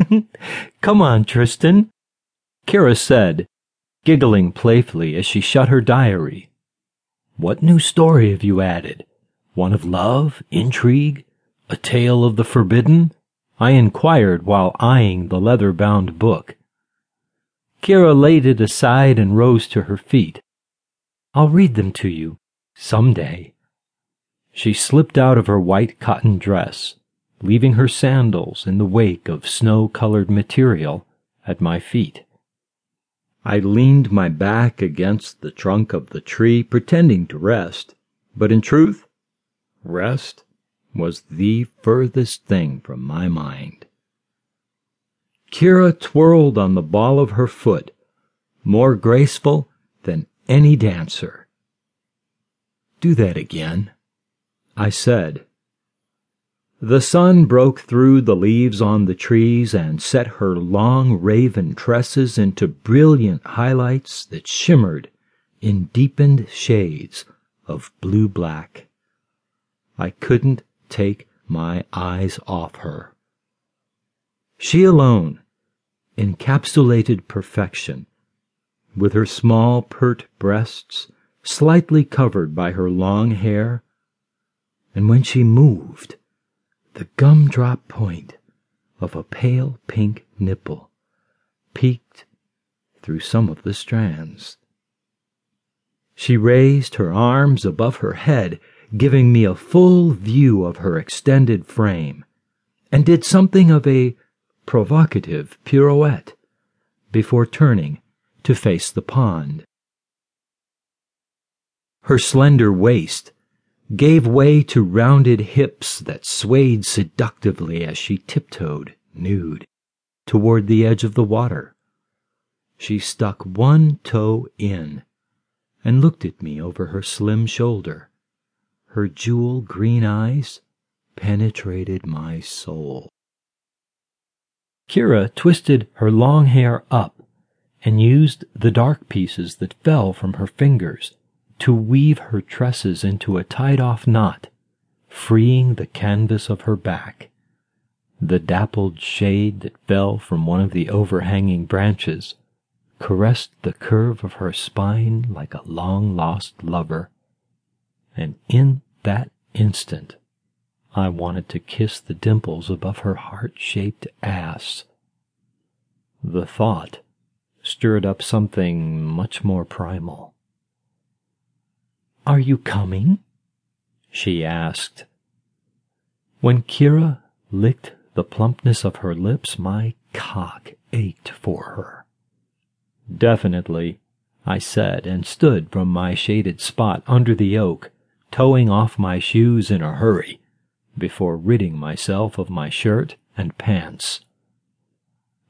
Come on, Tristan, Keira said, giggling playfully as she shut her diary. What new story have you added? One of love, intrigue, a tale of the forbidden? I inquired while eyeing the leather bound book. Keira laid it aside and rose to her feet. I'll read them to you, some day. She slipped out of her white cotton dress, leaving her sandals in the wake of snow colored material at my feet. I leaned my back against the trunk of the tree, pretending to rest, but in truth, rest was the furthest thing from my mind. Keira twirled on the ball of her foot, more graceful than any dancer. Do that again, I said. The sun broke through the leaves on the trees and set her long raven tresses into brilliant highlights that shimmered in deepened shades of blue black. I couldn't take my eyes off her. She alone encapsulated perfection, with her small pert breasts slightly covered by her long hair, and when she moved, the gumdrop point of a pale pink nipple peeked through some of the strands. She raised her arms above her head, giving me a full view of her extended frame, and did something of a provocative pirouette before turning to face the pond. Her slender waist gave way to rounded hips that swayed seductively as she tiptoed, nude, toward the edge of the water. She stuck one toe in and looked at me over her slim shoulder. Her jewel green eyes penetrated my soul. Keira twisted her long hair up and used the dark pieces that fell from her fingers to weave her tresses into a tied off knot, freeing the canvas of her back. The dappled shade that fell from one of the overhanging branches caressed the curve of her spine like a long lost lover. And in that instant, I wanted to kiss the dimples above her heart shaped ass. The thought stirred up something much more primal. Are you coming? she asked. When Keira licked the plumpness of her lips, my cock ached for her. Definitely, I said, and stood from my shaded spot under the oak, towing off my shoes in a hurry, before ridding myself of my shirt and pants.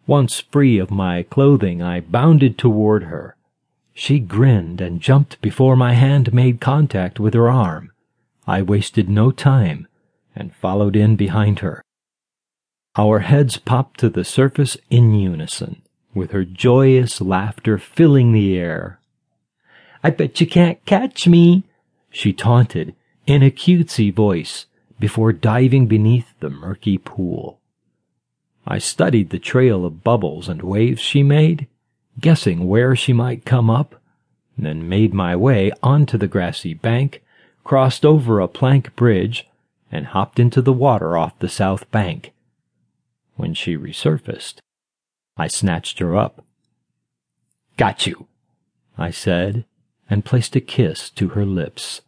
Once free of my clothing, I bounded toward her, she grinned and jumped before my hand made contact with her arm. I wasted no time and followed in behind her. Our heads popped to the surface in unison, with her joyous laughter filling the air. I bet you can't catch me, she taunted in a cutesy voice before diving beneath the murky pool. I studied the trail of bubbles and waves she made guessing where she might come up, then made my way onto the grassy bank, crossed over a plank bridge, and hopped into the water off the south bank. When she resurfaced, I snatched her up. Got you, I said, and placed a kiss to her lips.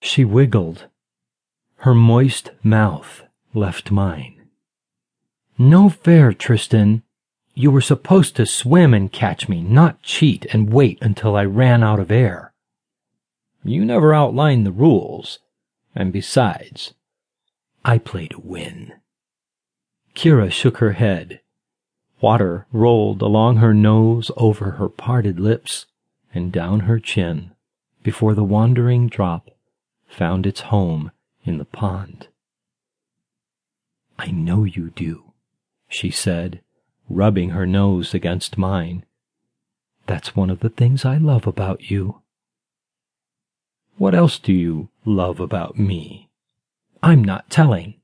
She wiggled. Her moist mouth left mine. No fair, Tristan, you were supposed to swim and catch me, not cheat and wait until I ran out of air. You never outlined the rules, and besides, I play to win. Keira shook her head. Water rolled along her nose over her parted lips and down her chin before the wandering drop found its home in the pond. I know you do, she said rubbing her nose against mine. That's one of the things I love about you. What else do you love about me? I'm not telling.